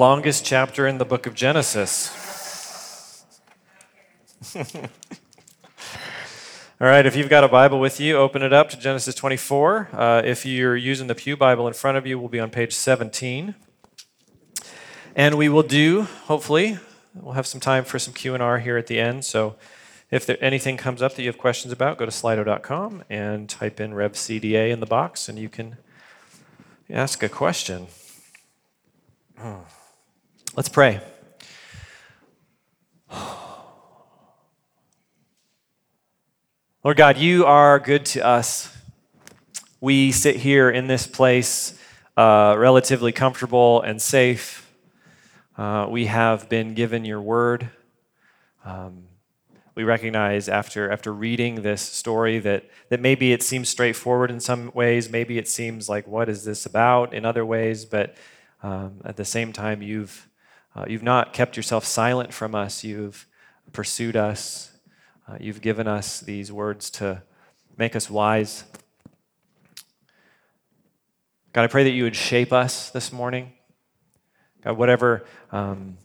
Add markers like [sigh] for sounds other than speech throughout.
longest chapter in the book of Genesis. [laughs] All right, if you've got a Bible with you, open it up to Genesis 24. Uh, if you're using the Pew Bible in front of you, we'll be on page 17. And we will do, hopefully, we'll have some time for some Q&R here at the end. So if there, anything comes up that you have questions about, go to slido.com and type in RevCDA in the box, and you can ask a question. Let's pray. Lord God, you are good to us. We sit here in this place uh, relatively comfortable and safe. Uh, we have been given your word. Um, we recognize after, after reading this story that, that maybe it seems straightforward in some ways, maybe it seems like, what is this about in other ways, but um, at the same time, you've, uh, you've not kept yourself silent from us. You've pursued us. Uh, you've given us these words to make us wise. God, I pray that you would shape us this morning. God, whatever, um,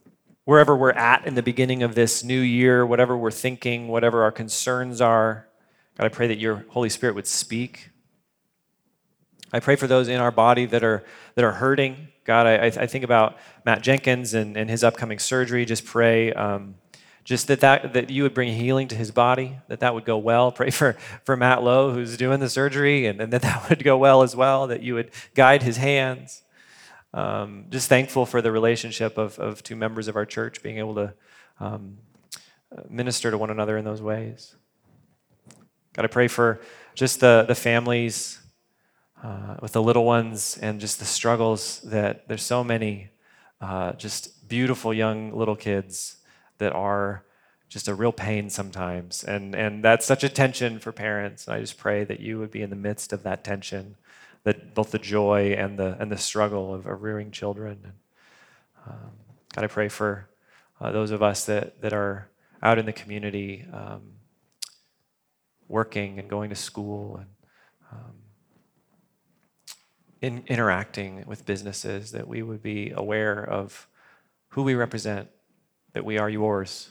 wherever we're at in the beginning of this new year, whatever we're thinking, whatever our concerns are, God, I pray that your Holy Spirit would speak. I pray for those in our body that are, that are hurting. God, I, I think about Matt Jenkins and, and his upcoming surgery. Just pray. Um, just that, that, that you would bring healing to his body, that that would go well. Pray for, for Matt Lowe, who's doing the surgery, and, and that that would go well as well, that you would guide his hands. Um, just thankful for the relationship of, of two members of our church being able to um, minister to one another in those ways. God, I pray for just the, the families uh, with the little ones and just the struggles that there's so many uh, just beautiful young little kids that are just a real pain sometimes. And, and that's such a tension for parents. And I just pray that you would be in the midst of that tension, that both the joy and the, and the struggle of, of rearing children. And, um, God, I pray for uh, those of us that, that are out in the community um, working and going to school and in, interacting with businesses, that we would be aware of who we represent that we are yours.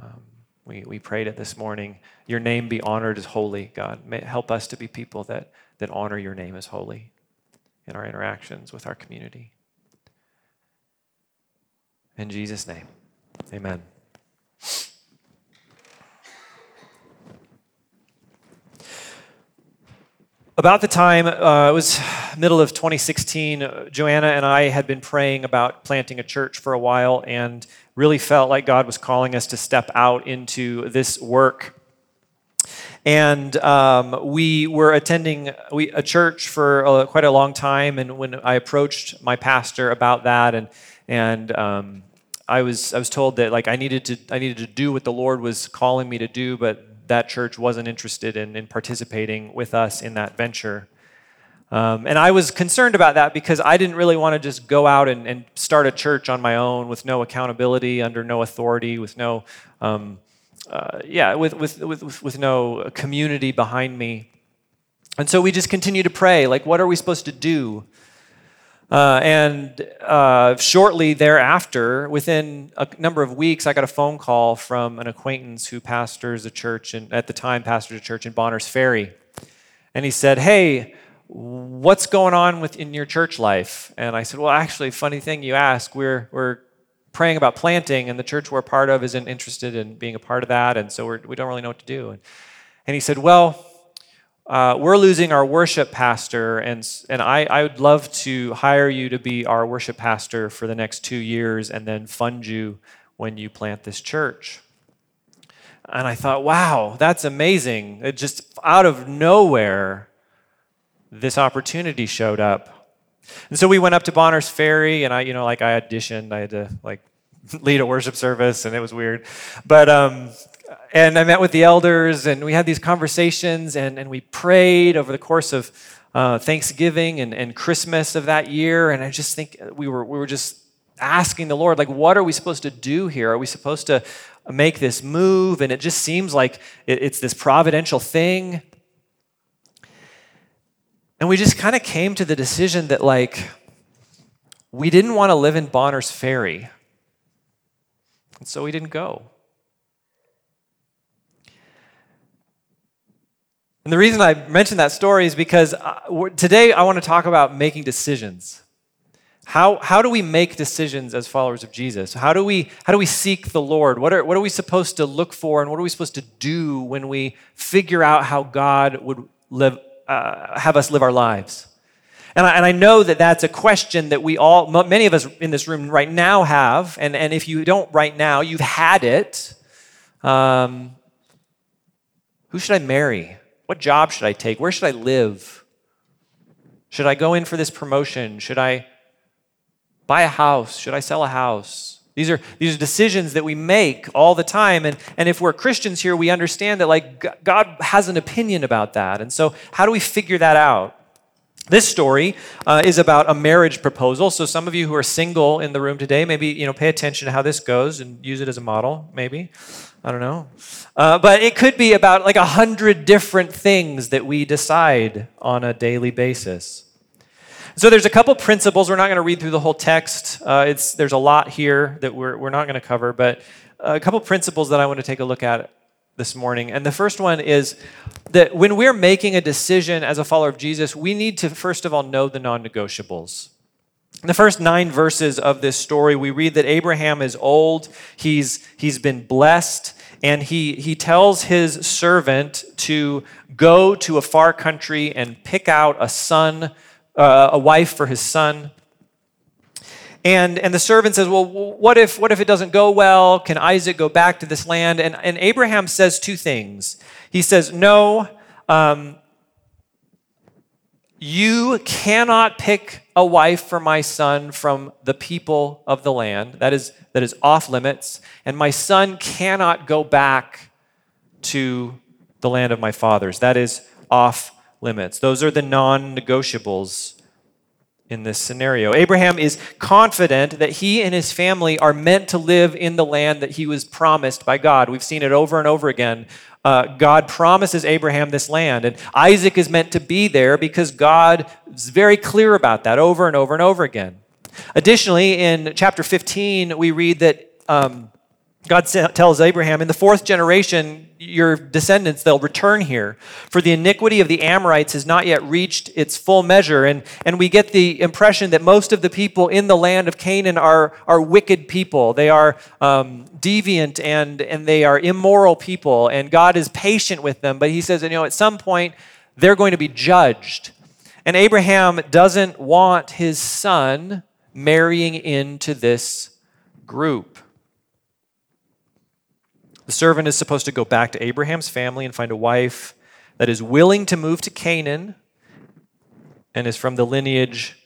Um, we, we prayed it this morning. Your name be honored as holy, God. May, help us to be people that, that honor your name as holy in our interactions with our community. In Jesus' name, amen. About the time, uh, it was middle of 2016, uh, Joanna and I had been praying about planting a church for a while and really felt like God was calling us to step out into this work. And um, we were attending we, a church for a, quite a long time. And when I approached my pastor about that, and and um, I was I was told that like I needed to I needed to do what the Lord was calling me to do, but that church wasn't interested in, in participating with us in that venture. Um, and I was concerned about that because I didn't really want to just go out and, and, start a church on my own with no accountability, under no authority, with no, um, uh, yeah, with, with, with, with no community behind me. And so we just continue to pray, like, what are we supposed to do? Uh, and uh, shortly thereafter, within a number of weeks, I got a phone call from an acquaintance who pastors a church, and at the time pastored a church in Bonners Ferry. And he said, Hey, what's going on with in your church life? And I said, Well, actually, funny thing you ask. We're, we're praying about planting, and the church we're part of isn't interested in being a part of that, and so we're, we do not really know what to do. And, and he said, Well, uh, we're losing our worship pastor, and, and I, I would love to hire you to be our worship pastor for the next two years and then fund you when you plant this church. And I thought, wow, that's amazing. It just out of nowhere, this opportunity showed up. And so we went up to Bonners Ferry, and I, you know, like I auditioned, I had to like [laughs] lead a worship service, and it was weird. But um, and I met with the elders, and we had these conversations, and, and we prayed over the course of uh, Thanksgiving and, and Christmas of that year. And I just think we were, we were just asking the Lord, like, what are we supposed to do here? Are we supposed to make this move? And it just seems like it, it's this providential thing. And we just kind of came to the decision that, like, we didn't want to live in Bonners Ferry. And so we didn't go. And the reason I mention that story is because uh, today I want to talk about making decisions. How, how do we make decisions as followers of Jesus? How do we, how do we seek the Lord? What are, what are we supposed to look for and what are we supposed to do when we figure out how God would live, uh, have us live our lives? And I, and I know that that's a question that we all, many of us in this room right now have. And, and if you don't right now, you've had it. Um, who should I marry? What job should I take? Where should I live? Should I go in for this promotion? Should I buy a house? Should I sell a house? These are, these are decisions that we make all the time. And, and if we're Christians here, we understand that like God has an opinion about that. And so how do we figure that out? This story uh, is about a marriage proposal. So some of you who are single in the room today, maybe you know pay attention to how this goes and use it as a model. Maybe I don't know, uh, but it could be about like a hundred different things that we decide on a daily basis. So there's a couple principles. We're not going to read through the whole text. Uh, it's there's a lot here that we're we're not going to cover, but a couple principles that I want to take a look at this morning. And the first one is that when we're making a decision as a follower of Jesus, we need to, first of all, know the non negotiables. In the first nine verses of this story, we read that Abraham is old, he's, he's been blessed, and he, he tells his servant to go to a far country and pick out a son, uh, a wife for his son. And, and the servant says, Well, what if, what if it doesn't go well? Can Isaac go back to this land? And, and Abraham says two things. He says, No, um, you cannot pick a wife for my son from the people of the land. That is, that is off limits. And my son cannot go back to the land of my fathers. That is off limits. Those are the non negotiables in this scenario. Abraham is confident that he and his family are meant to live in the land that he was promised by God. We've seen it over and over again. Uh, God promises Abraham this land, and Isaac is meant to be there because God is very clear about that over and over and over again. Additionally, in chapter 15, we read that. Um, God tells Abraham, in the fourth generation, your descendants, they'll return here. For the iniquity of the Amorites has not yet reached its full measure. And, and we get the impression that most of the people in the land of Canaan are, are wicked people. They are um, deviant and, and they are immoral people. And God is patient with them. But he says, you know, at some point, they're going to be judged. And Abraham doesn't want his son marrying into this group. The servant is supposed to go back to Abraham's family and find a wife that is willing to move to Canaan and is from the lineage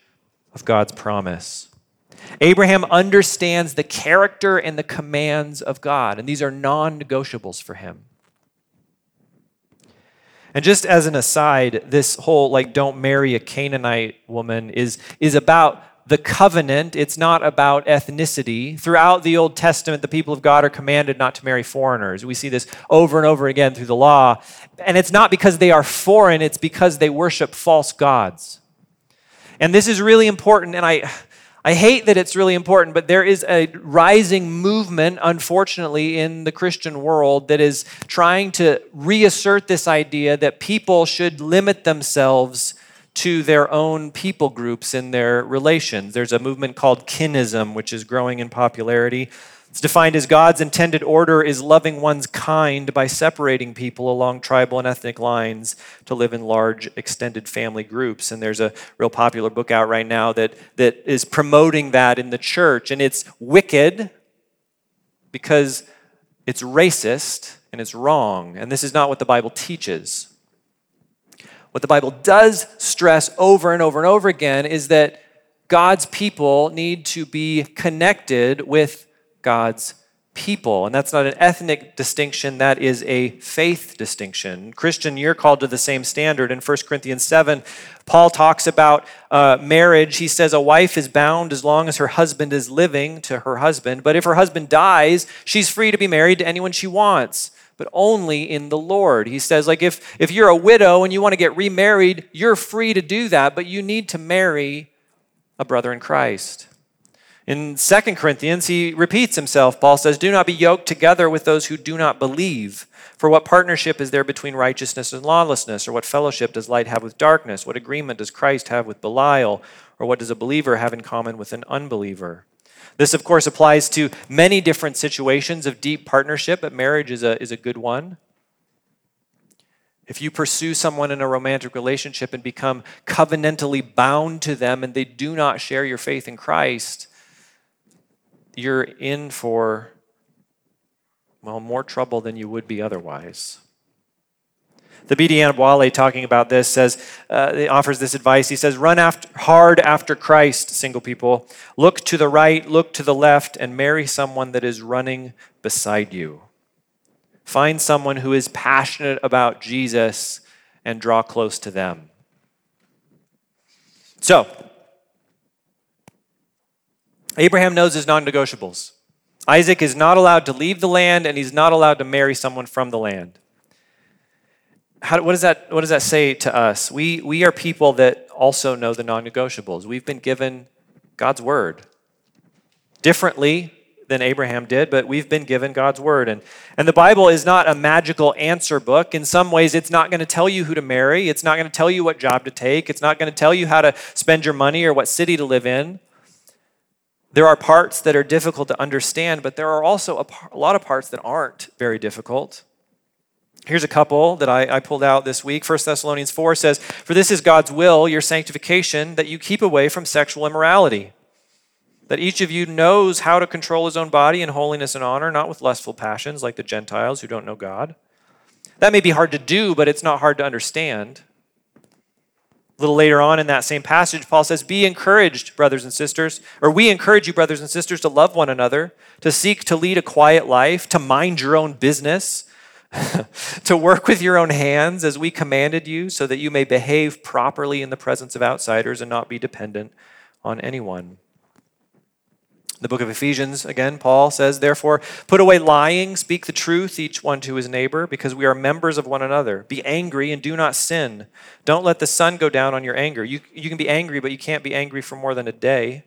of God's promise. Abraham understands the character and the commands of God, and these are non negotiables for him. And just as an aside, this whole like don't marry a Canaanite woman is, is about the covenant, it's not about ethnicity. Throughout the Old Testament, the people of God are commanded not to marry foreigners. We see this over and over again through the law. And it's not because they are foreign, it's because they worship false gods. And this is really important, and I. I hate that it's really important, but there is a rising movement, unfortunately, in the Christian world that is trying to reassert this idea that people should limit themselves to their own people groups in their relations. There's a movement called kinism, which is growing in popularity. It's defined as God's intended order is loving one's kind by separating people along tribal and ethnic lines to live in large extended family groups. And there's a real popular book out right now that, that is promoting that in the church. And it's wicked because it's racist and it's wrong. And this is not what the Bible teaches. What the Bible does stress over and over and over again is that God's people need to be connected with God's people. And that's not an ethnic distinction, that is a faith distinction. Christian, you're called to the same standard. In 1 Corinthians 7, Paul talks about uh, marriage. He says, A wife is bound as long as her husband is living to her husband. But if her husband dies, she's free to be married to anyone she wants but only in the Lord. He says, like, if, if you're a widow and you want to get remarried, you're free to do that, but you need to marry a brother in Christ. In 2 Corinthians, he repeats himself. Paul says, Do not be yoked together with those who do not believe. For what partnership is there between righteousness and lawlessness? Or what fellowship does light have with darkness? What agreement does Christ have with Belial? Or what does a believer have in common with an unbeliever? This, of course, applies to many different situations of deep partnership, but marriage is a, is a good one. If you pursue someone in a romantic relationship and become covenantally bound to them and they do not share your faith in Christ, you're in for, well, more trouble than you would be otherwise. Thabiti Anyabwile, talking about this, says, uh, offers this advice. He says, Run after, hard after Christ, single people. Look to the right, look to the left, and marry someone that is running beside you. Find someone who is passionate about Jesus and draw close to them. So, Abraham knows his non negotiables. Isaac is not allowed to leave the land, and he's not allowed to marry someone from the land how, what, does that, what does that say to us? We, we are people that also know the non negotiables. We've been given God's word differently than Abraham did, but we've been given God's word. And, and the Bible is not a magical answer book. In some ways, it's not going to tell you who to marry, it's not going to tell you what job to take, it's not going to tell you how to spend your money or what city to live in. There are parts that are difficult to understand, but there are also a, a lot of parts that aren't very difficult. Here's a couple that I, I, pulled out this week. 1 Thessalonians 4 says, For this is God's will, your sanctification, that you keep away from sexual immorality. That each of you knows how to control his own body in holiness and honor, not with lustful passions like the Gentiles who don't know God. That may be hard to do, but it's not hard to understand. A little later on in that same passage, Paul says, Be encouraged, brothers and sisters, or we encourage you, brothers and sisters, to love one another, to seek to lead a quiet life, to mind your own business [laughs] to work with your own hands as we commanded you, so that you may behave properly in the presence of outsiders and not be dependent on anyone. The book of Ephesians, again, Paul says, Therefore, put away lying, speak the truth, each one to his neighbor, because we are members of one another. Be angry and do not sin. Don't let the sun go down on your anger. You, you can be angry, but you can't be angry for more than a day.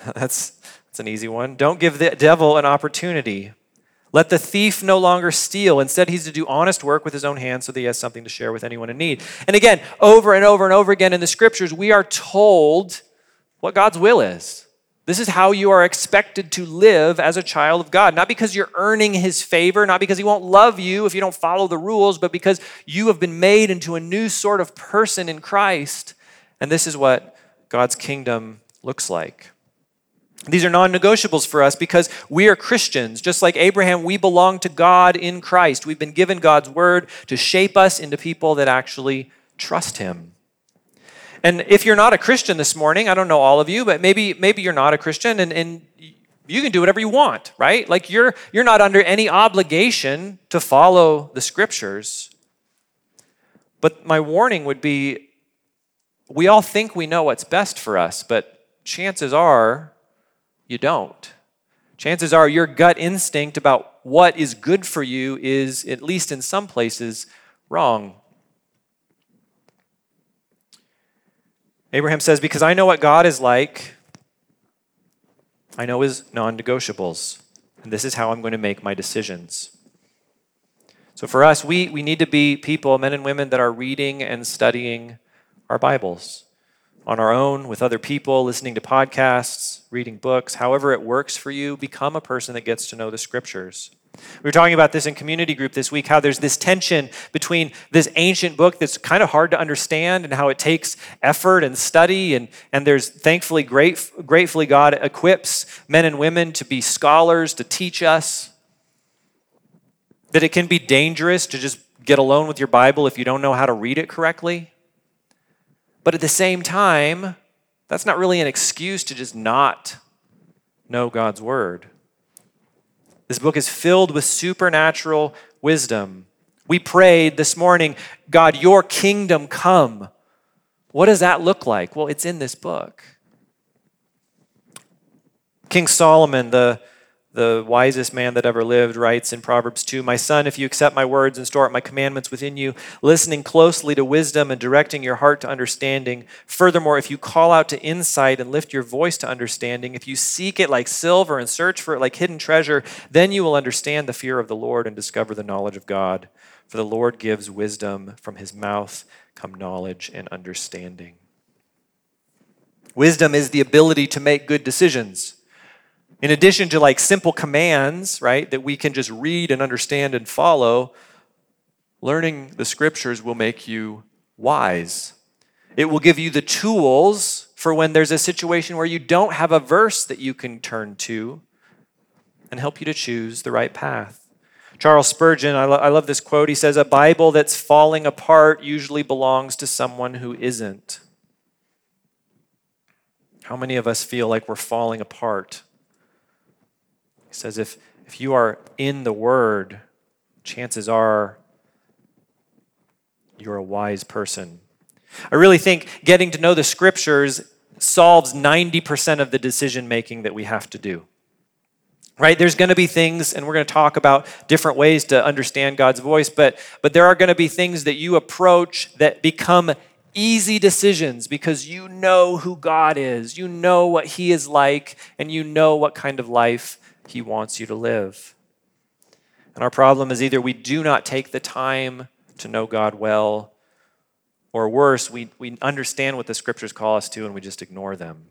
[laughs] That's, that's an easy one. Don't give the devil an opportunity. Let the thief no longer steal. Instead, he's to do honest work with his own hands so that he has something to share with anyone in need. And again, over and over and over again in the scriptures, we are told what God's will is. This is how you are expected to live as a child of God. Not because you're earning his favor, not because he won't love you if you don't follow the rules, but because you have been made into a new sort of person in Christ. And this is what God's kingdom looks like. These are non negotiables for us because we are Christians. Just like Abraham, we belong to God in Christ. We've been given God's word to shape us into people that actually trust Him. And if you're not a Christian this morning, I don't know all of you, but maybe, maybe you're not a Christian and, and you can do whatever you want, right? Like you're, you're not under any obligation to follow the scriptures. But my warning would be we all think we know what's best for us, but chances are you don't. Chances are your gut instinct about what is good for you is, at least in some places, wrong. Abraham says, Because I know what God is like, I know his non negotiables, and this is how I'm going to make my decisions. So for us, we, we need to be people, men and women, that are reading and studying our Bibles on our own, with other people, listening to podcasts, reading books, however it works for you, become a person that gets to know the scriptures. We were talking about this in community group this week how there's this tension between this ancient book that's kind of hard to understand and how it takes effort and study. And, and there's thankfully, great, gratefully, God equips men and women to be scholars, to teach us. That it can be dangerous to just get alone with your Bible if you don't know how to read it correctly. But at the same time, that's not really an excuse to just not know God's word. This book is filled with supernatural wisdom. We prayed this morning, God, your kingdom come. What does that look like? Well, it's in this book. King Solomon, the, the wisest man that ever lived, writes in Proverbs 2 My son, if you accept my words and store up my commandments within you, listening closely to wisdom and directing your heart to understanding. Furthermore, if you call out to insight and lift your voice to understanding, if you seek it like silver and search for it like hidden treasure, then you will understand the fear of the Lord and discover the knowledge of God. For the Lord gives wisdom, from his mouth come knowledge and understanding. Wisdom is the ability to make good decisions. In addition to like simple commands, right, that we can just read and understand and follow, learning the scriptures will make you wise. It will give you the tools for when there's a situation where you don't have a verse that you can turn to and help you to choose the right path. Charles Spurgeon, I, lo- I love this quote. He says, A Bible that's falling apart usually belongs to someone who isn't. How many of us feel like we're falling apart? Says, if, if you are in the Word, chances are you're a wise person. I really think getting to know the Scriptures solves 90% of the decision making that we have to do. Right? There's going to be things, and we're going to talk about different ways to understand God's voice, but, but there are going to be things that you approach that become easy decisions because you know who God is, you know what He is like, and you know what kind of life He wants you to live. And our problem is either we do not take the time to know God well, or worse, we, we understand what the scriptures call us to and we just ignore them.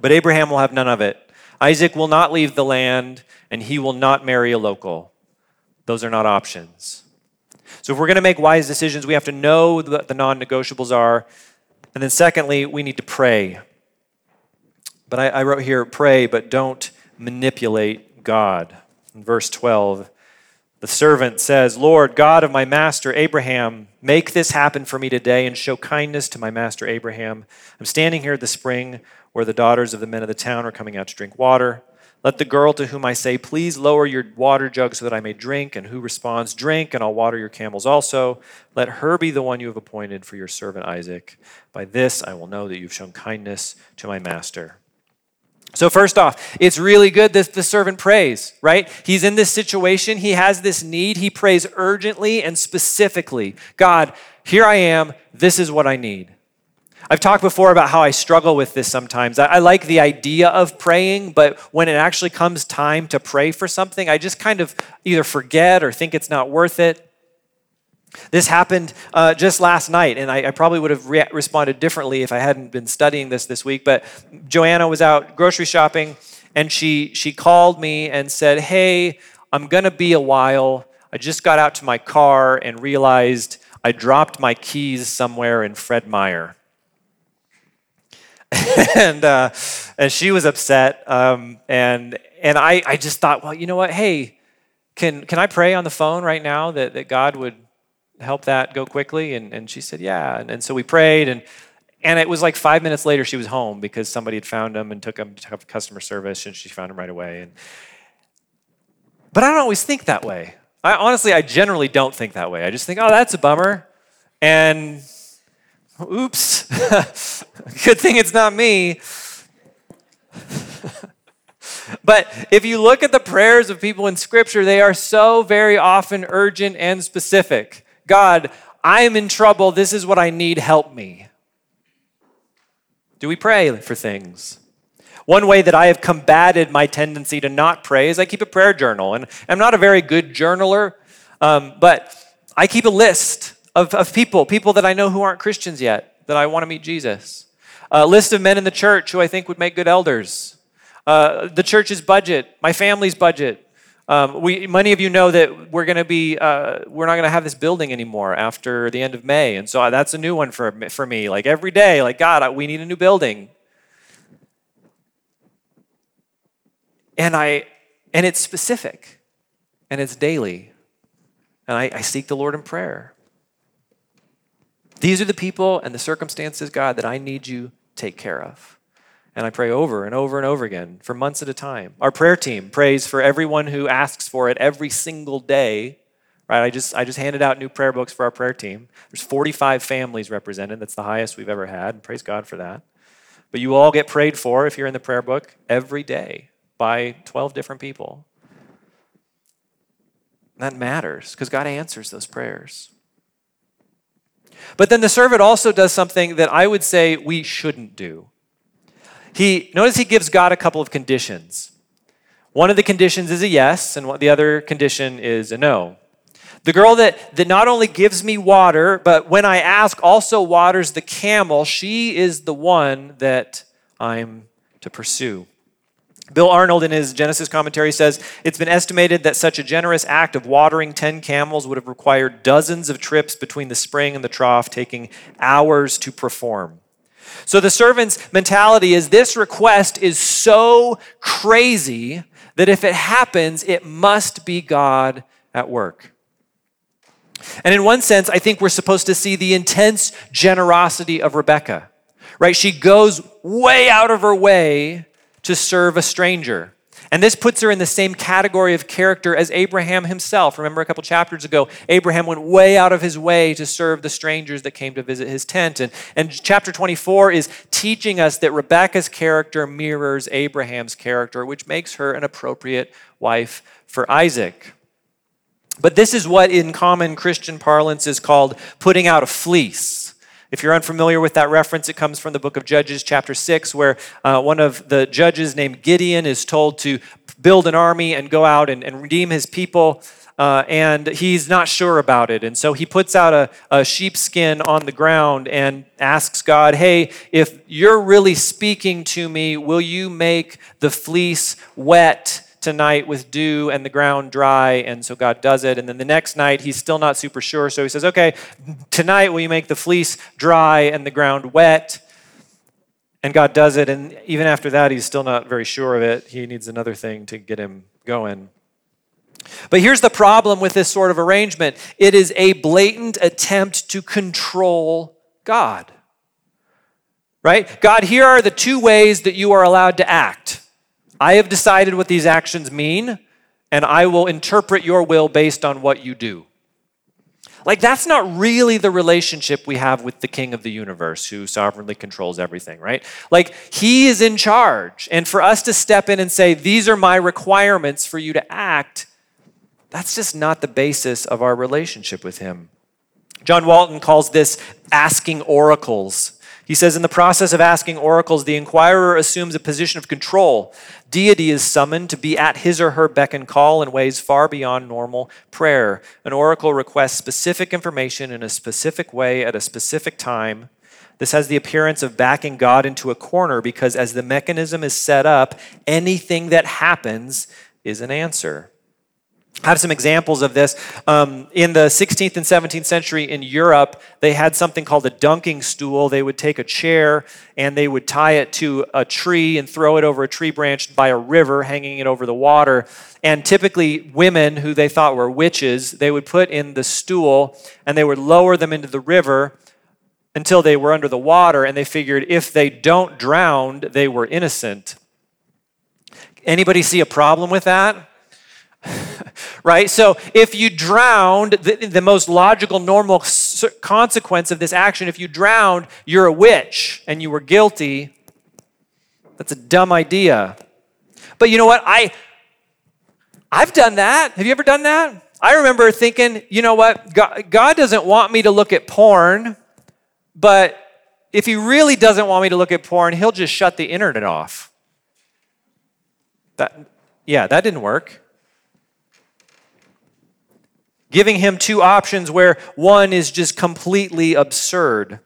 But Abraham will have none of it. Isaac will not leave the land, and he will not marry a local. Those are not options. So, if we're going to make wise decisions, we have to know what the non negotiables are. And then, secondly, we need to pray. But I, I, wrote here pray, but don't manipulate God. In verse 12, the servant says, Lord, God of my master Abraham, make this happen for me today and show kindness to my master Abraham. I'm standing here at the spring where the daughters of the men of the town are coming out to drink water. Let the girl to whom I say, Please lower your water jug so that I may drink, and who responds, Drink, and I'll water your camels also. Let her be the one you have appointed for your servant Isaac. By this I will know that you've shown kindness to my master. So, first off, it's really good that the servant prays, right? He's in this situation, he has this need, he prays urgently and specifically God, here I am, this is what I need. I've talked before about how I struggle with this sometimes. I, I, like the idea of praying, but when it actually comes time to pray for something, I just kind of either forget or think it's not worth it. This happened uh, just last night, and I, I probably would have re- responded differently if I hadn't been studying this this week. But Joanna was out grocery shopping, and she she called me and said, "Hey, I'm gonna be a while. I just got out to my car and realized I dropped my keys somewhere in Fred Meyer." [laughs] and uh, and she was upset. Um, and and I, I just thought, well, you know what? Hey, can can I pray on the phone right now that, that God would help that go quickly? And and she said, yeah. And, and so we prayed and. And it was like five minutes later, she was home because somebody had found him and took him to customer service, and she found him right away. And, but I don't always think that way. I, honestly, I generally don't think that way. I just think, oh, that's a bummer. And Oops. [laughs] Good thing it's not me. [laughs] but if you look at the prayers of people in Scripture, they are so very often urgent and specific. God, I am in trouble. This is what I need. Help me. Do we pray for things? One way that I have combated my tendency to not pray is I keep a prayer journal. And I'm not a very good journaler, um, but I keep a list of, of people, people that I know who aren't Christians yet, that I want to meet Jesus. A list of men in the church who I think would make good elders. Uh, the church's budget, my family's budget. Um, we, many of you know that we're going to be, uh, we're not going to have this building anymore after the end of May, and so that's a new one for for me. Like every day, like God, we need a new building, and I, and it's specific, and it's daily, and I, I seek the Lord in prayer. These are the people and the circumstances, God, that I need you take care of. And I pray over and over and over again for months at a time. Our prayer team prays for everyone who asks for it every single day. Right? I just I just handed out new prayer books for our prayer team. There's 45 families represented. That's the highest we've ever had. And Praise God for that. But you all get prayed for if you're in the prayer book every day by 12 different people. That matters because God answers those prayers. But then the servant also does something that I would say we shouldn't do. He notice he gives God a couple of conditions. One of the conditions is a yes, and the other condition is a no. The girl that, that not only gives me water, but when I ask also waters the camel, she is the one that I'm to pursue. Bill Arnold, in his Genesis commentary, says it's been estimated that such a generous act of watering 10 camels would have required dozens of trips between the spring and the trough, taking hours to perform. So the servant's mentality is this request is so crazy that if it happens, it must be God at work. And in one sense, I think we're supposed to see the intense generosity of Rebecca, right? She goes way out of her way to serve a stranger. And this puts her in the same category of character as Abraham himself. Remember a couple chapters ago, Abraham went way out of his way to serve the strangers that came to visit his tent. And, and chapter 24 is teaching us that Rebecca's character mirrors Abraham's character, which makes her an appropriate wife for Isaac. But this is what, in common Christian parlance, is called putting out a fleece. If you're unfamiliar with that reference, it comes from the book of Judges, chapter 6, where uh, one of the judges named Gideon is told to build an army and go out and, and redeem his people. Uh, and he's not sure about it. And so he puts out a, a sheepskin on the ground and asks God, Hey, if you're really speaking to me, will you make the fleece wet? Tonight with dew and the ground dry. And so God does it. And then the next night, he's still not super sure. So he says, Okay, tonight will you make the fleece dry and the ground wet? And God does it. And even after that, he's still not very sure of it. He needs another thing to get him going. But here's the problem with this sort of arrangement it is a blatant attempt to control God. Right? God, here are the two ways that you are allowed to act. I have decided what these actions mean, and I will interpret your will based on what you do. Like, that's not really the relationship we have with the king of the universe who sovereignly controls everything, right? Like, he is in charge. And for us to step in and say, these are my requirements for you to act, that's just not the basis of our relationship with him. John Walton calls this asking oracles. He says, in the process of asking oracles, the inquirer assumes a position of control. Deity is summoned to be at his or her beck and call in ways far beyond normal prayer. An oracle requests specific information in a specific way at a specific time. This has the appearance of backing God into a corner because, as the mechanism is set up, anything that happens is an answer. I have some examples of this. Um, in the 16th and 17th century in Europe, they had something called a dunking stool. They would take a chair and they would tie it to a tree and throw it over a tree branch by a river, hanging it over the water. And typically, women who they thought were witches, they would put in the stool and they would lower them into the river until they were under the water. And they figured if they don't drown, they were innocent. Anybody see a problem with that? Right? So if you drowned, the, the, most logical, normal consequence of this action, if you drowned, you're a witch and you were guilty. That's a dumb idea. But you know what? I I've done that. Have you ever done that? I remember thinking, you know what? God, God doesn't want me to look at porn, but if he really doesn't want me to look at porn, he'll just shut the internet off. That yeah, that didn't work giving him two options where one is just completely absurd.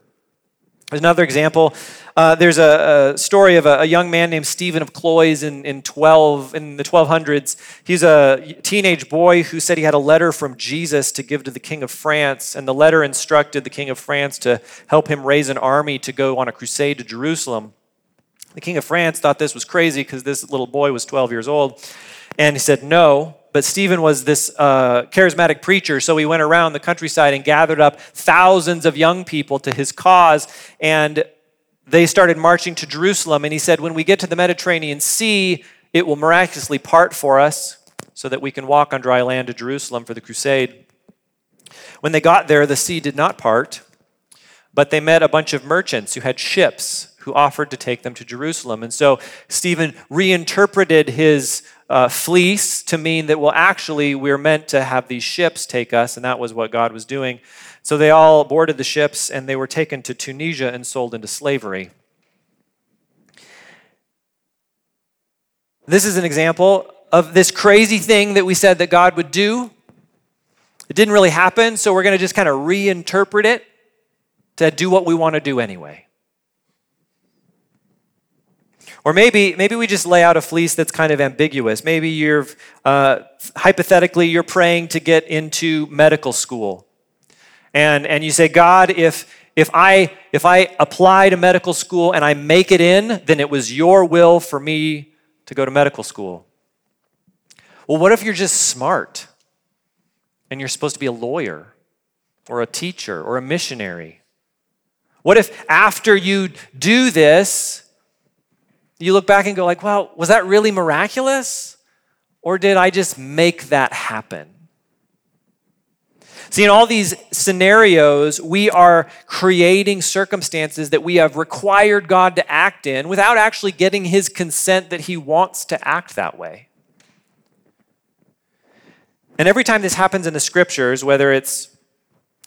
Another example. Uh, there's a, a, story of a, a, young man named Stephen of Cloyes in, in, 12, in the 1200s. He's a teenage boy who said he had a letter from Jesus to give to the King of France, and the letter instructed the King of France to help him raise an army to go on a crusade to Jerusalem. The King of France thought this was crazy because this little boy was 12 years old, and he said no. But Stephen was this uh, charismatic preacher, so he went around the countryside and gathered up thousands of young people to his cause. And they started marching to Jerusalem. And he said, When we get to the Mediterranean Sea, it will miraculously part for us so that we can walk on dry land to Jerusalem for the crusade. When they got there, the sea did not part, but they met a bunch of merchants who had ships who offered to take them to Jerusalem. And so Stephen reinterpreted his uh, fleece to mean that, well, actually, we're meant to have these ships take us, and that was what God was doing. So they all boarded the ships and they were taken to Tunisia and sold into slavery. This is an example of this crazy thing that we said that God would do. It didn't really happen, so we're going to just kind of reinterpret it to do what we want to do anyway. Or maybe, maybe we just lay out a fleece that's kind of ambiguous. Maybe you're, uh, hypothetically, you're praying to get into medical school. And, and you say, God, if, if, I, if I apply to medical school and I make it in, then it was your will for me to go to medical school. Well, what if you're just smart and you're supposed to be a lawyer or a teacher or a missionary? What if after you do this, you look back and go like, "Well, was that really miraculous? Or did I just make that happen?" See, in all these scenarios, we are creating circumstances that we have required God to act in without actually getting his consent that he wants to act that way. And every time this happens in the scriptures, whether it's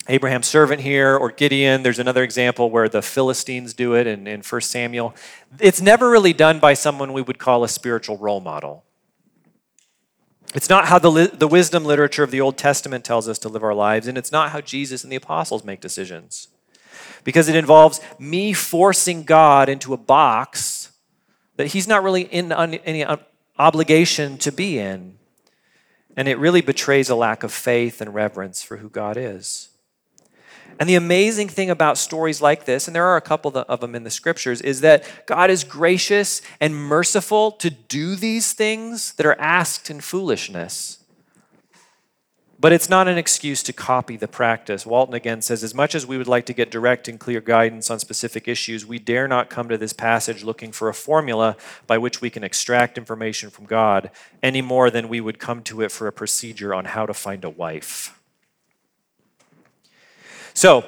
Abraham's servant here or Gideon. There's another example where the Philistines do it in, in 1 Samuel. It's never really done by someone we would call a spiritual role model. It's not how the, the wisdom literature of the Old Testament tells us to live our lives, and it's not how Jesus and the apostles make decisions. Because it involves me forcing God into a box that he's not really in any obligation to be in. And it really betrays a lack of faith and reverence for who God is. And the amazing thing about stories like this, and there are a couple of them in the scriptures, is that God is gracious and merciful to do these things that are asked in foolishness. But it's not an excuse to copy the practice. Walton again says As much as we would like to get direct and clear guidance on specific issues, we dare not come to this passage looking for a formula by which we can extract information from God any more than we would come to it for a procedure on how to find a wife. So,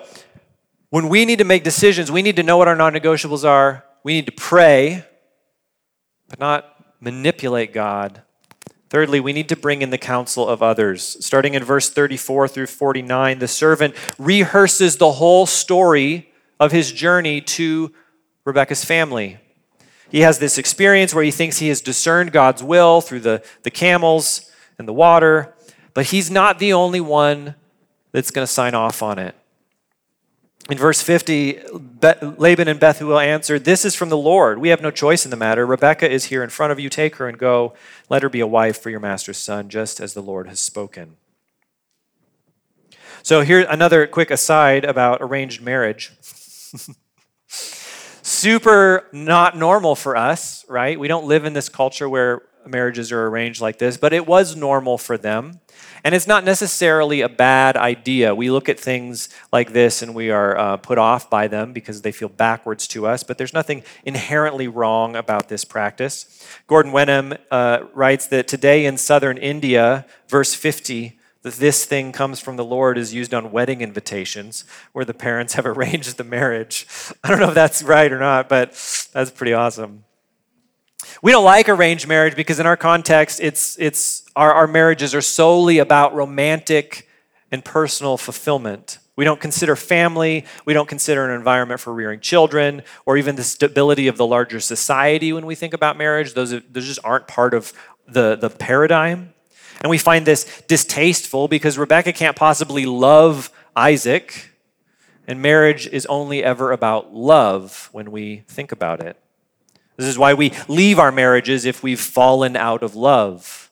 when we need to make decisions, we need to know what our non negotiables are. We need to pray, but not manipulate God. Thirdly, we need to bring in the counsel of others. Starting in verse 34 through 49, the servant rehearses the whole story of his journey to Rebecca's family. He has this experience where he thinks he has discerned God's will through the, the camels and the water, but he's not the only one that's going to sign off on it. In verse 50, Laban and Bethuel answered, This is from the Lord. We have no choice in the matter. Rebekah is here in front of you. Take her and go. Let her be a wife for your master's son, just as the Lord has spoken. So, here another quick aside about arranged marriage. [laughs] Super not normal for us, right? We don't live in this culture where marriages are arranged like this, but it was normal for them. And it's not necessarily a bad idea. We look at things like this and we are uh, put off by them because they feel backwards to us, but there's nothing inherently wrong about this practice. Gordon Wenham uh, writes that today in southern India, verse 50, that this thing comes from the Lord is used on wedding invitations where the parents have [laughs] arranged the marriage. I don't know if that's right or not, but that's pretty awesome. We don't like arranged marriage because in our context, it's, it's, our, our marriages are solely about romantic and personal fulfillment. We don't consider family, we don't consider an environment for rearing children, or even the stability of the larger society when we think about marriage. Those, those just aren't part of the, the paradigm. And we find this distasteful because Rebecca can't possibly love Isaac, and marriage is only ever about love when we think about it. This is why we leave our marriages if we've fallen out of love.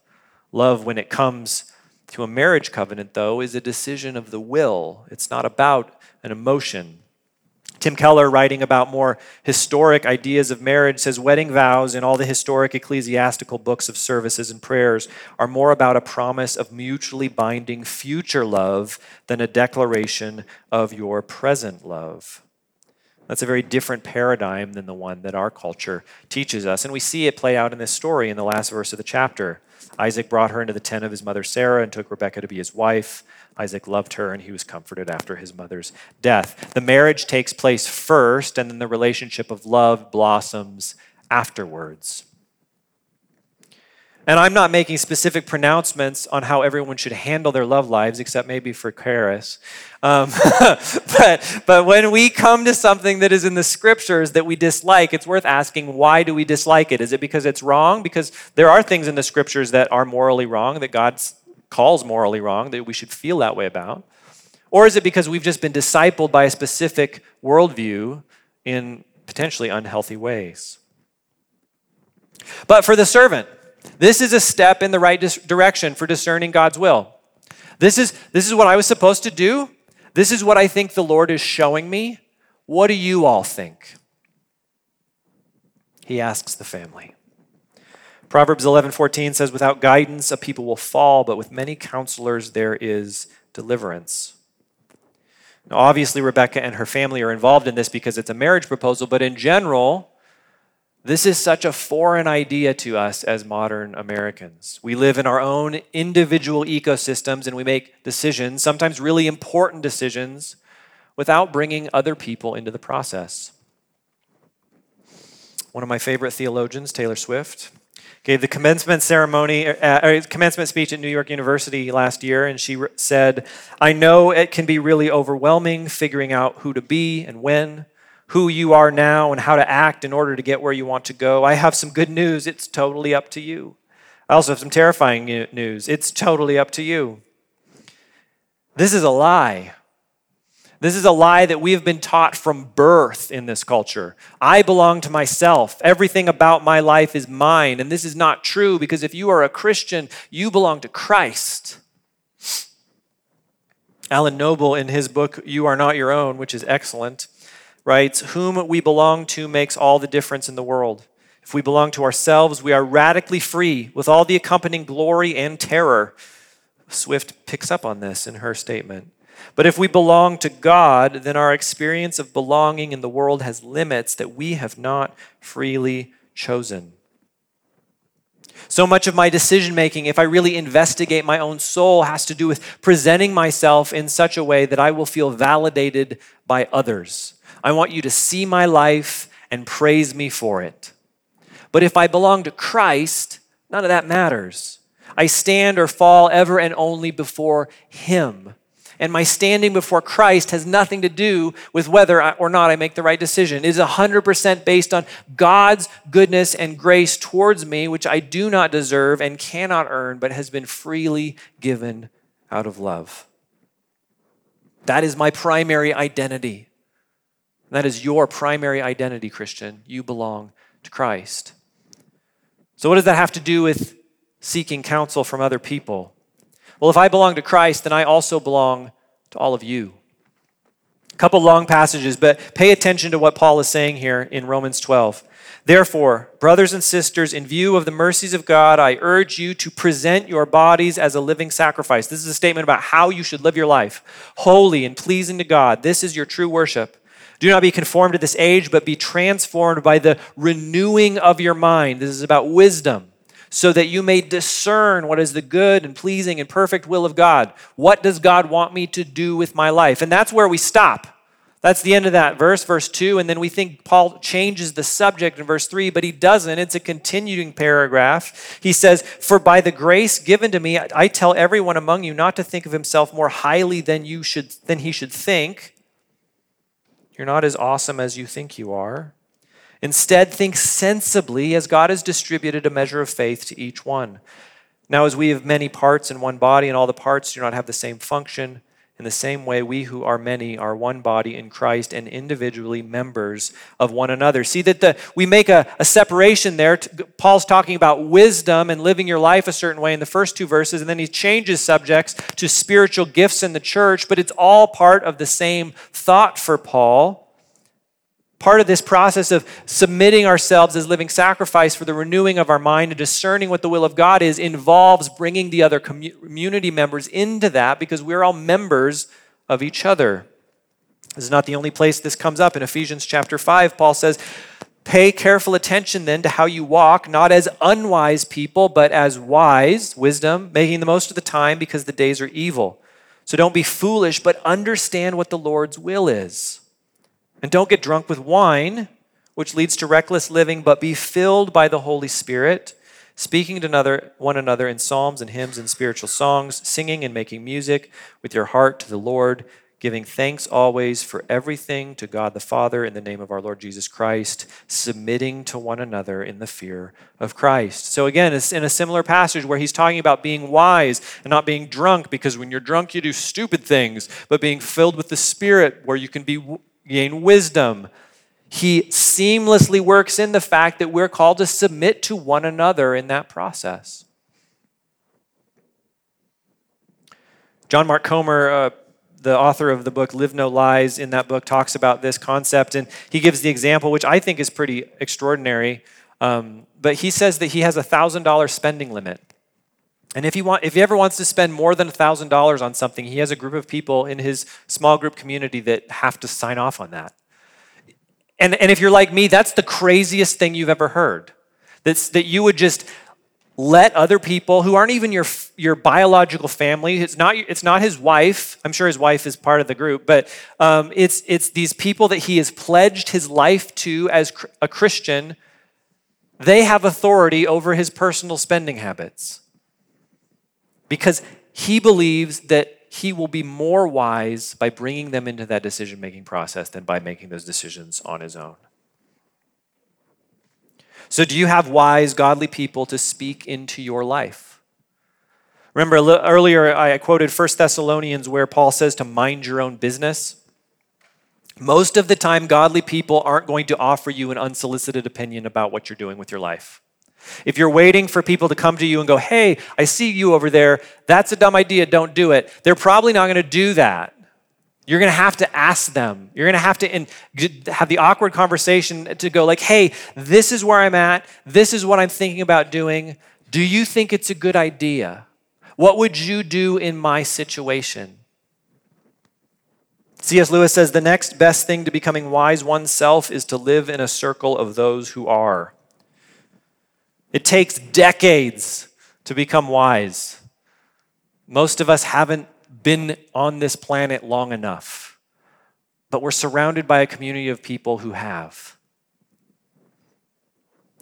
Love, when it comes to a marriage covenant, though, is a decision of the will, it's not about an emotion. Tim Keller, writing about more historic ideas of marriage, says wedding vows in all the historic ecclesiastical books of services and prayers are more about a promise of mutually binding future love than a declaration of your present love. That's a very different paradigm than the one that our culture teaches us. And we see it play out in this story in the last verse of the chapter. Isaac brought her into the tent of his mother Sarah and took Rebekah to be his wife. Isaac loved her and he was comforted after his mother's death. The marriage takes place first, and then the relationship of love blossoms afterwards. And I'm not making specific pronouncements on how everyone should handle their love lives, except maybe for Karis. Um, [laughs] but, but when we come to something that is in the scriptures that we dislike, it's worth asking why do we dislike it? Is it because it's wrong? Because there are things in the scriptures that are morally wrong, that God calls morally wrong, that we should feel that way about. Or is it because we've just been discipled by a specific worldview in potentially unhealthy ways? But for the servant, this is a step in the right dis- direction for discerning God's will. This is, this is what I was supposed to do. This is what I think the Lord is showing me. What do you all think? He asks the family. Proverbs 11:14 says without guidance a people will fall, but with many counselors there is deliverance. Now obviously Rebecca and her family are involved in this because it's a marriage proposal, but in general, this is such a foreign idea to us as modern Americans. We live in our own individual ecosystems and we make decisions, sometimes really important decisions, without bringing other people into the process. One of my favorite theologians, Taylor Swift, gave the commencement ceremony, uh, or commencement speech at New York University last year, and she said, I know it can be really overwhelming figuring out who to be and when who you are now and how to act in order to get where you want to go. I have some good news. It's totally up to you. I also have some terrifying news. It's totally up to you. This is a lie. This is a lie that we have been taught from birth in this culture. I belong to myself. Everything about my life is mine. And this is not true because if you are a Christian, you belong to Christ. Alan Noble, in his book, You Are Not Your Own, which is excellent, writes, Whom we belong to makes all the difference in the world. If we belong to ourselves, we are radically free with all the accompanying glory and terror. Swift picks up on this in her statement. But if we belong to God, then our experience of belonging in the world has limits that we have not freely chosen. So much of my decision making, if I really investigate my own soul, has to do with presenting myself in such a way that I will feel validated by others. I want you to see my life and praise me for it. But if I belong to Christ, none of that matters. I stand or fall ever and only before Him. And my standing before Christ has nothing to do with whether or not I make the right decision. It is 100% based on God's goodness and grace towards me, which I do not deserve and cannot earn, but has been freely given out of love. That is my primary identity. That is your primary identity, Christian. You belong to Christ. So, what does that have to do with seeking counsel from other people? Well, if I belong to Christ, then I also belong to all of you. A couple long passages, but pay attention to what Paul is saying here in Romans 12. Therefore, brothers and sisters, in view of the mercies of God, I urge you to present your bodies as a living sacrifice. This is a statement about how you should live your life holy and pleasing to God. This is your true worship. Do not be conformed to this age, but be transformed by the renewing of your mind. This is about wisdom, so that you may discern what is the good and pleasing and perfect will of God. What does God want me to do with my life? And that's where we stop. That's the end of that verse, verse 2. And then we think Paul changes the subject in verse 3, but he doesn't. It's a continuing paragraph. He says, For by the grace given to me, I tell everyone among you not to think of himself more highly than, you should, than he should think you're not as awesome as you think you are. Instead, think sensibly as God has distributed a measure of faith to each one. Now, as we have many parts in one body, and all the parts do not have the same function, in the same way, we who are many are one body in Christ and individually members of one another. See that the, we make a, a separation there. Paul's talking about wisdom and living your life a certain way in the first two verses, and then he changes subjects to spiritual gifts in the church, but it's all part of the same thought for Paul. Part of this process of submitting ourselves as living sacrifice for the renewing of our mind and discerning what the will of God is involves bringing the other community members into that because we're all members of each other. This is not the only place this comes up. In Ephesians chapter 5, Paul says, Pay careful attention then to how you walk, not as unwise people, but as wise, wisdom, making the most of the time because the days are evil. So don't be foolish, but understand what the Lord's will is. And don't get drunk with wine, which leads to reckless living, but be filled by the Holy Spirit, speaking to another, one another in psalms and hymns and spiritual songs, singing and making music with your heart to the Lord giving thanks always for everything to God the Father in the name of our Lord Jesus Christ, submitting to one another in the fear of Christ. So, again, it's in a similar passage where he's talking about being wise and not being drunk, because when you're drunk, you do stupid things, but being filled with the Spirit where you can be, gain wisdom. He seamlessly works in the fact that we're called to submit to one another in that process. John Mark Comer uh, the author of the book Live No Lies, in that book, talks about this concept. And he gives the example, which I think is pretty extraordinary. Um, but he says that he has a $1,000 spending limit. And if he, want, if he ever wants to spend more than $1,000 on something, he has a group of people in his small group community that have to sign off on that. And, and if you're like me, that's the craziest thing you've ever heard. That's, that you would just let other people who aren't even your, your biological family, it's not, it's not his wife, I'm sure his wife is part of the group, but um, it's, it's these people that he has pledged his life to as a Christian, they have authority over his personal spending habits. Because he believes that he will be more wise by bringing them into that decision making process than by making those decisions on his own. So, do you have wise, godly people to speak into your life? Remember earlier I quoted 1 Thessalonians where Paul says to mind your own business. Most of the time, godly people aren't going to offer you an unsolicited opinion about what you're doing with your life. If you're waiting for people to come to you and go, hey, I see you over there, that's a dumb idea, don't do it, they're probably not going to do that. You're going to have to ask them. You're going to have to in, have the awkward conversation to go like, "Hey, this is where I'm at. This is what I'm thinking about doing. Do you think it's a good idea? What would you do in my situation?" C.S. Lewis says the next best thing to becoming wise oneself is to live in a circle of those who are. It takes decades to become wise. Most of us haven't been on this planet long enough, but we're surrounded by a community of people who have.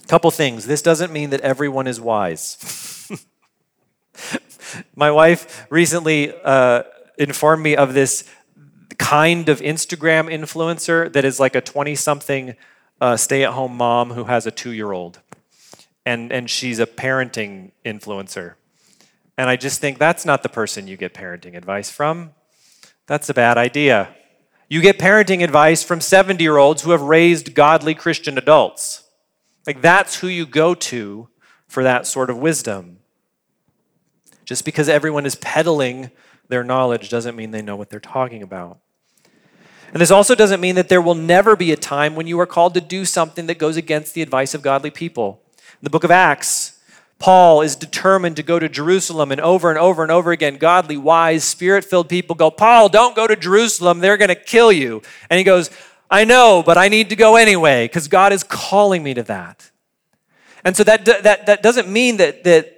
Couple things. This doesn't mean that everyone is wise. [laughs] My wife recently uh, informed me of this kind of Instagram influencer that is like a 20 something uh, stay at home mom who has a two year old. And, and she's a parenting influencer. And I just think that's not the person you get parenting advice from. That's a bad idea. You get parenting advice from 70 year olds who have raised godly Christian adults. Like, that's who you go to for that sort of wisdom. Just because everyone is peddling their knowledge doesn't mean they know what they're talking about. And this also doesn't mean that there will never be a time when you are called to do something that goes against the advice of godly people. In the book of Acts, Paul is determined to go to Jerusalem, and over and over and over again, godly, wise, spirit filled people go, Paul, don't go to Jerusalem. They're going to kill you. And he goes, I know, but I need to go anyway because God is calling me to that. And so that, that, that doesn't mean that, that,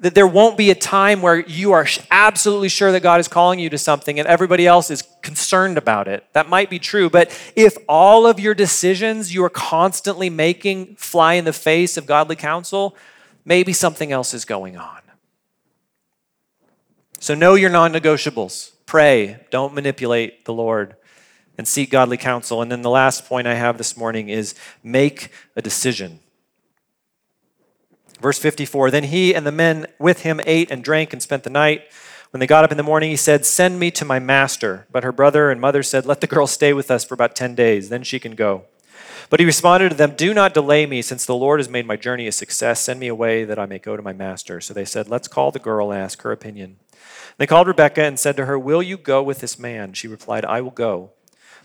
that there won't be a time where you are absolutely sure that God is calling you to something and everybody else is concerned about it. That might be true. But if all of your decisions you are constantly making fly in the face of godly counsel, maybe something else is going on. So know your non negotiables. Pray, don't manipulate the Lord, and seek godly counsel. And then the last point I have this morning is make a decision. Verse 54 Then he and the men with him ate and drank and spent the night. When they got up in the morning, he said, Send me to my master. But her brother and mother said, Let the girl stay with us for about 10 days, then she can go. But he responded to them, Do not delay me, since the Lord has made my journey a success. Send me away that I may go to my master. So they said, Let's call the girl and ask her opinion. They called Rebekah and said to her, Will you go with this man? She replied, I will go.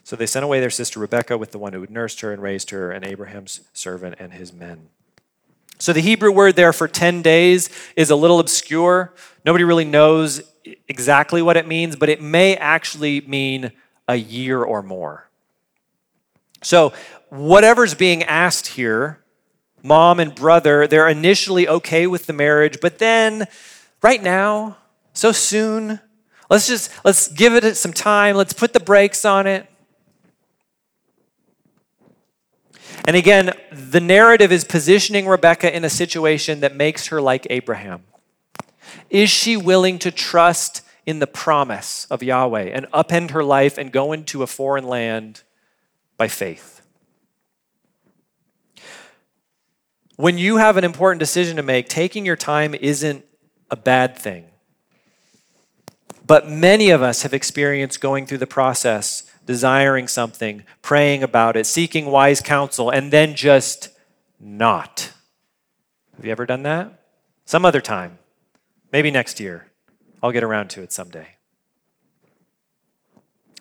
So they sent away their sister Rebekah with the one who had nursed her and raised her, and Abraham's servant and his men. So the Hebrew word there for 10 days is a little obscure. Nobody really knows exactly what it means, but it may actually mean a year or more. So, whatever's being asked here, mom and brother, they're initially okay with the marriage, but then right now, so soon, let's just let's give it some time, let's put the brakes on it. And again, the narrative is positioning Rebecca in a situation that makes her like Abraham. Is she willing to trust in the promise of Yahweh and upend her life and go into a foreign land by faith? When you have an important decision to make, taking your time isn't a bad thing. But many of us have experienced going through the process desiring something, praying about it, seeking wise counsel, and then just not. Have you ever done that? Some other time. Maybe next year. I'll get around to it someday.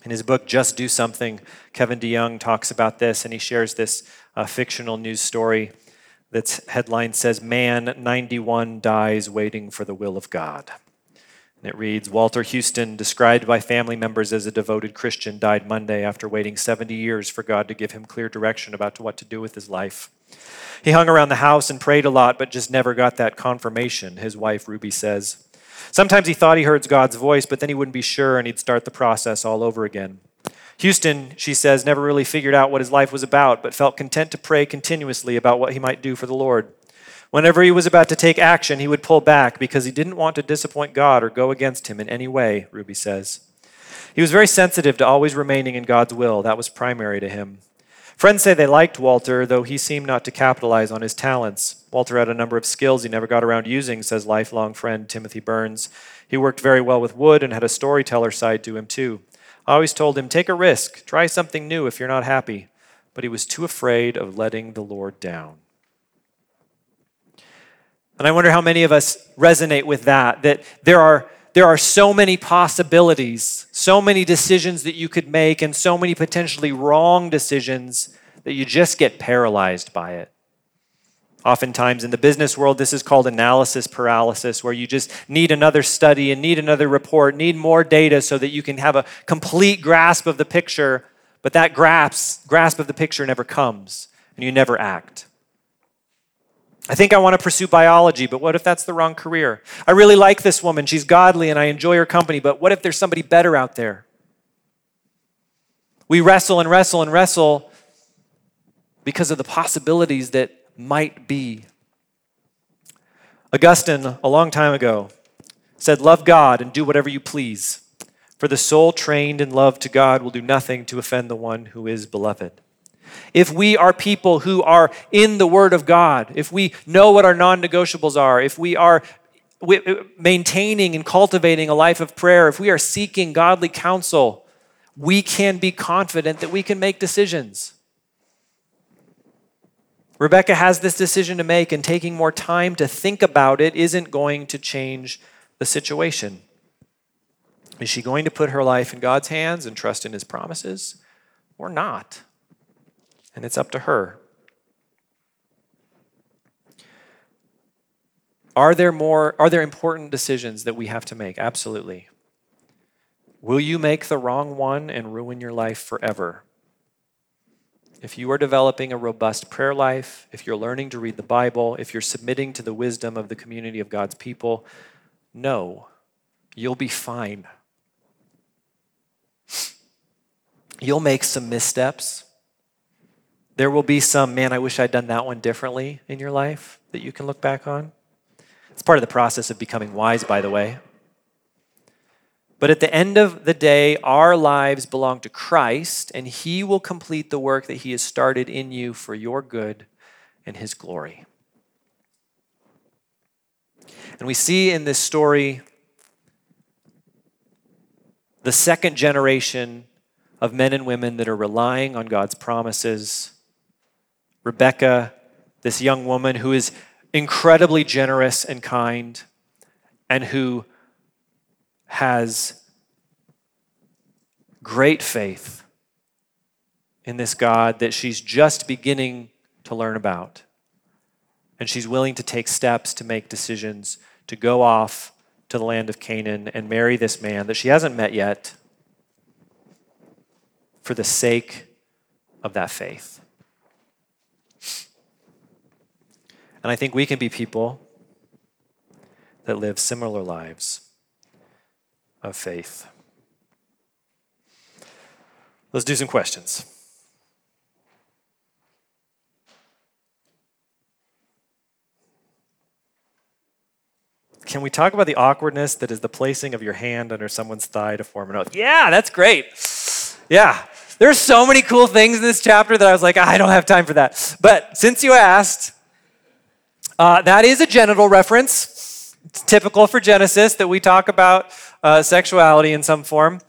In his book, Just Do Something, Kevin DeYoung talks about this, and he shares this uh, fictional news story that's headline says, Man 91 dies waiting for the will of God. It reads Walter Houston, described by family members as a devoted Christian, died Monday after waiting 70 years for God to give him clear direction about what to do with his life. He hung around the house and prayed a lot, but just never got that confirmation, his wife Ruby says. Sometimes he thought he heard God's voice, but then he wouldn't be sure and he'd start the process all over again. Houston, she says, never really figured out what his life was about, but felt content to pray continuously about what he might do for the Lord. Whenever he was about to take action, he would pull back because he didn't want to disappoint God or go against him in any way, Ruby says. He was very sensitive to always remaining in God's will. That was primary to him. Friends say they liked Walter, though he seemed not to capitalize on his talents. Walter had a number of skills he never got around using, says lifelong friend Timothy Burns. He worked very well with wood and had a storyteller side to him, too. I always told him, take a risk, try something new if you're not happy. But he was too afraid of letting the Lord down. And I wonder how many of us resonate with that, that there are, there are so many possibilities, so many decisions that you could make, and so many potentially wrong decisions that you just get paralyzed by it. Oftentimes in the business world, this is called analysis paralysis, where you just need another study and need another report, need more data so that you can have a complete grasp of the picture, but that grasp, grasp of the picture never comes, and you never act. I think I want to pursue biology, but what if that's the wrong career? I really like this woman. She's godly and I enjoy her company, but what if there's somebody better out there? We wrestle and wrestle and wrestle because of the possibilities that might be. Augustine, a long time ago, said, Love God and do whatever you please, for the soul trained in love to God will do nothing to offend the one who is beloved if we are people who are in the Word of God, if we know what our non negotiables are, if we are uh, maintaining and cultivating a life of prayer, if we are seeking godly counsel, we can be confident that we can make decisions. Rebecca has this decision to make, and taking more time to think about it isn't going to change the situation. Is she going to put her life in God's hands and trust in His promises or not? And it's up to her. Are there more are there important decisions that we have to make? Absolutely. Will you make the wrong one and ruin your life forever? If you are developing a robust prayer life, if you're learning to read the Bible, if you're submitting to the wisdom of the community of God's people, no, you'll be fine. You'll make some missteps. There will be some, man, I wish I'd done that one differently in your life that you can look back on. It's part of the process of becoming wise, by the way. But at the end of the day, our lives belong to Christ, and He will complete the work that He has started in you for your good and His glory. And we see in this story the second generation of men and women that are relying on God's promises Rebecca, this young woman who is incredibly generous and kind and who has great faith in this God that she's just beginning to learn about. And she's willing to take steps to make decisions to go off to the land of Canaan and marry this man that she hasn't met yet for the sake of that faith. And I think we can be people that live similar lives of faith. Let's do some questions. Can we talk about the awkwardness that is the placing of your hand under someone's thigh to form an oath? Yeah, that's great. Yeah, there's so many cool things in this chapter that I was like, ah, I don't have time for that. But since you asked, uh, that is a genital reference. It's typical for Genesis that we talk about uh, sexuality in some form.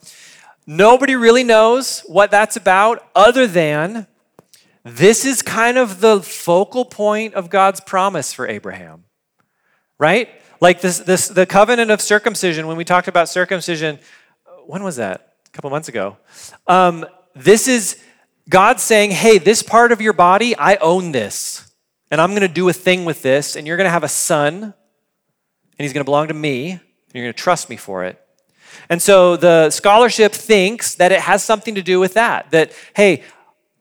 Nobody really knows what that's about other than this is kind of the focal point of God's promise for Abraham, right? Like this, this, the covenant of circumcision, when we talked about circumcision, when was that? A couple months ago. Um, this is God saying, hey, this part of your body, I own this. And I'm going to do a thing with this, and you're going to have a son, and he's going to belong to me, and you're going to trust me for it. And so the scholarship thinks that it has something to do with that. That, hey,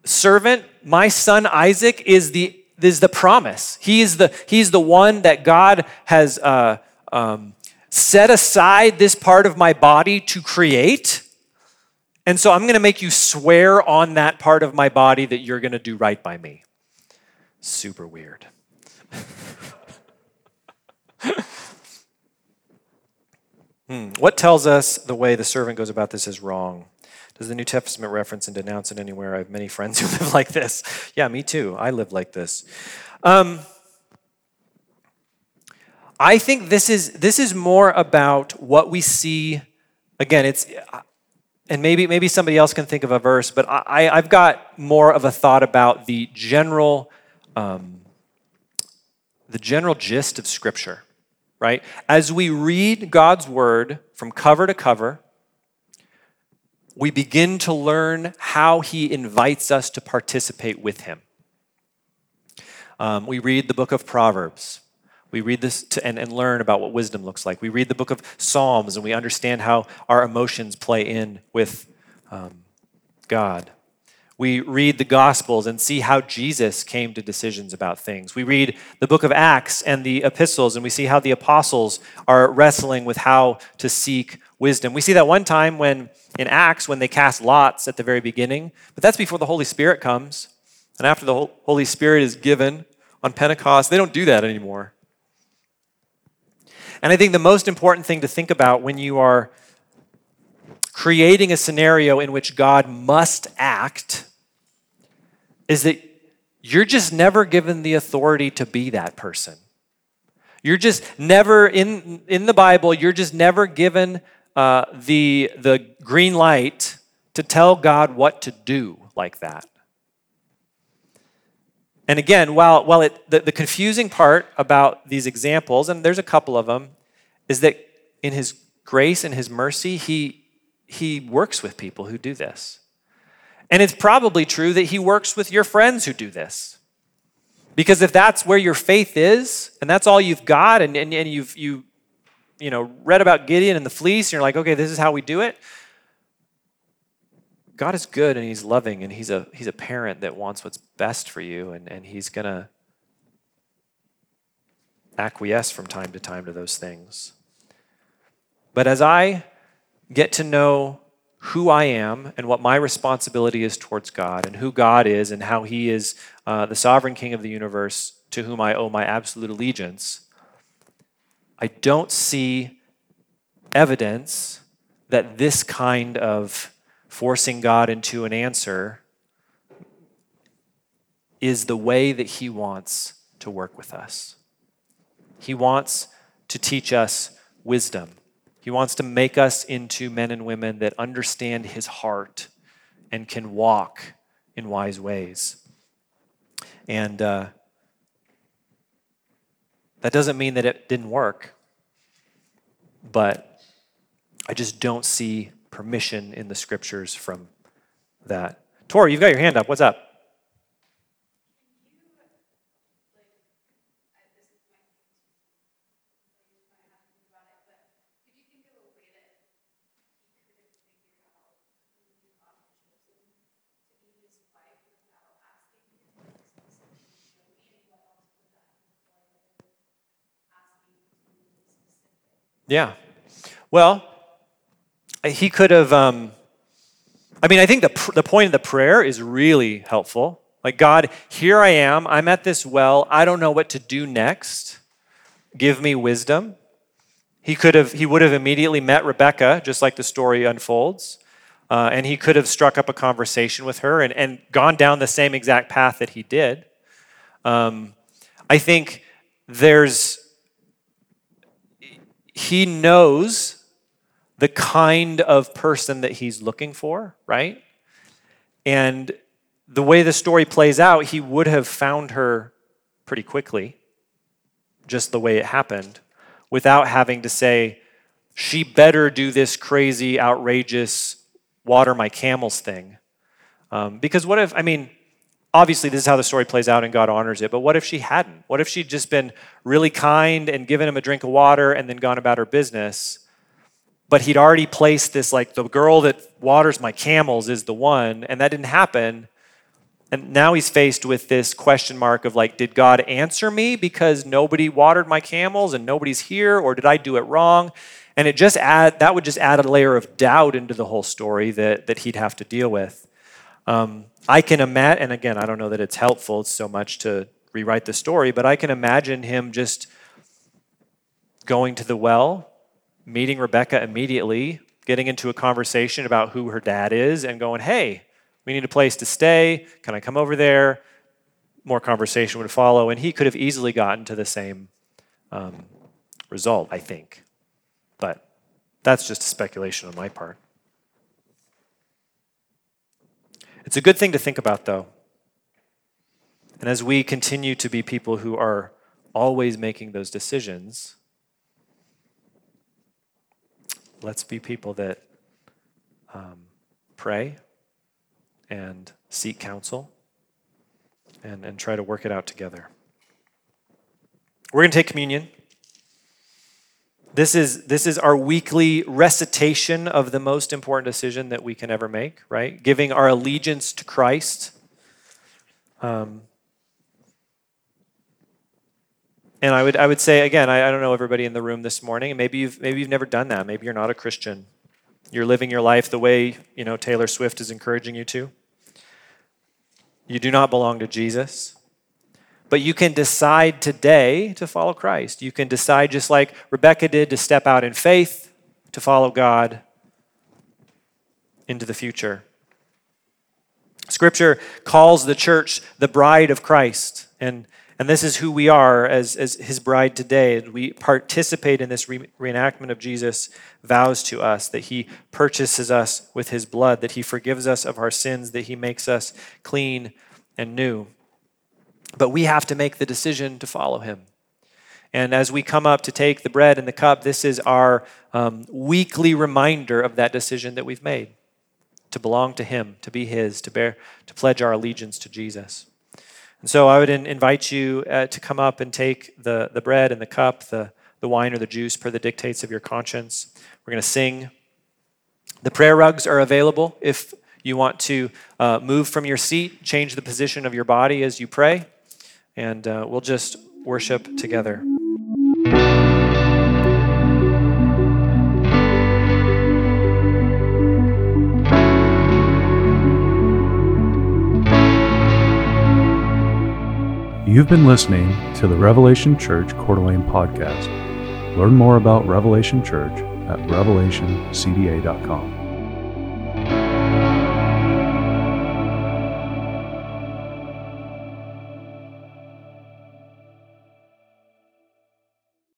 servant, my son Isaac is the is the promise. He is the, he's the one that God has uh, um, set aside this part of my body to create. And so I'm going to make you swear on that part of my body that you're going to do right by me. Super weird. hmm. What tells us the way the servant goes about this is wrong? Does the New Testament reference and denounce it anywhere? I have many friends [laughs] who live like this. Yeah, me too. I live like this. Um, I think this is this is more about what we see. Again, it's and maybe maybe somebody else can think of a verse, but I, I've got more of a thought about the general um, the general gist of Scripture. Right as we read God's word from cover to cover we begin to learn how he invites us to participate with him. Um, we read the book of Proverbs. We read this to, and, and learn about what wisdom looks like. We read the book of Psalms and we understand how our emotions play in with um, God. We read the Gospels and see how Jesus came to decisions about things. We read the book of Acts and the epistles and we see how the apostles are wrestling with how to seek wisdom. We see that one time when in Acts when they cast lots at the very beginning, but that's before the Holy Spirit comes. And after the Holy Spirit is given on Pentecost, they don't do that anymore. And I think the most important thing to think about when you are creating a scenario in which God must act is that you're just never given the authority to be that person. You're just never, in, in the Bible, you're just never given uh, the, the green light to tell God what to do like that. And again, while, while it, the, the confusing part about these examples, and there's a couple of them, is that in His grace and His mercy, He, he works with people who do this. And it's probably true that He works with your friends who do this. Because if that's where your faith is, and that's all you've got, and, and, and you've, you you know, read about Gideon and the fleece, and you're like, okay, this is how we do it. God is good and He's loving and He's a He's a parent that wants what's best for you, and, and He's gonna acquiesce from time to time to those things. But as I get to know who I am and what my responsibility is towards God and who God is and how He is uh, the sovereign King of the universe to whom I owe my absolute allegiance, I don't see evidence that this kind of forcing God into an answer is the way that He wants to work with us. He wants to teach us wisdom. He wants to make us into men and women that understand His heart and can walk in wise ways. And uh, that doesn't mean that it didn't work, but I just don't see permission in the scriptures from that. Tori, you've got your hand up. What's up? Yeah. Well, he could have. Um, I mean, I think the, pr- the point of the prayer is really helpful. Like, God, here I am. I'm at this well. I don't know what to do next. Give me wisdom. He could have, he would have immediately met Rebecca, just like the story unfolds. Uh, and he could have struck up a conversation with her and, and gone down the same exact path that he did. Um, I think there's, he knows the kind of person that he's looking for, right? And the way the story plays out, he would have found her pretty quickly, just the way it happened, without having to say, she better do this crazy, outrageous, water my camels thing. Um, because what if, I mean, obviously this is how the story plays out and God honors it, but what if she hadn't? What if she'd just been really kind and given him a drink of water and then gone about her business? But he'd already placed this, like, the girl that waters my camels is the one, and that didn't happen. And now he's faced with this question mark of, like, did God answer me because nobody watered my camels and nobody's here, or did I do it wrong? And it just add that would just add a layer of doubt into the whole story that, that he'd have to deal with. Um, I can imagine, and again, I don't know that it's helpful so much to rewrite the story, but I can imagine him just going to the well, meeting Rebecca immediately, getting into a conversation about who her dad is, and going, hey, we need a place to stay. Can I come over there? More conversation would follow, and he could have easily gotten to the same um, result, I think. But that's just a speculation on my part. It's a good thing to think about, though. And as we continue to be people who are always making those decisions, let's be people that um, pray and seek counsel and, and try to work it out together. We're going to take communion. This is, this is our weekly recitation of the most important decision that we can ever make, right? Giving our allegiance to Christ. Um, and I would, I would say, again, I, I don't know everybody in the room this morning, maybe you've, maybe you've never done that. Maybe you're not a Christian. You're living your life the way, you know, Taylor Swift is encouraging you to. You do not belong to Jesus. But you can decide today to follow Christ. You can decide, just like Rebecca did, to step out in faith, to follow God into the future. Scripture calls the church the bride of Christ. And, and this is who we are as, as his bride today. We participate in this re- reenactment of Jesus' vows to us that he purchases us with his blood, that he forgives us of our sins, that he makes us clean and new. But we have to make the decision to follow him. And as we come up to take the bread and the cup, this is our um, weekly reminder of that decision that we've made to belong to him, to be his, to bear, to pledge our allegiance to Jesus. And so I would in, invite you uh, to come up and take the, the bread and the cup, the, the wine or the juice per the dictates of your conscience. We're going to sing. The prayer rugs are available if you want to uh, move from your seat, change the position of your body as you pray and uh, we'll just worship together. You've been listening to the Revelation Church Coeur d'Alene podcast. Learn more about Revelation Church at revelationcda.com.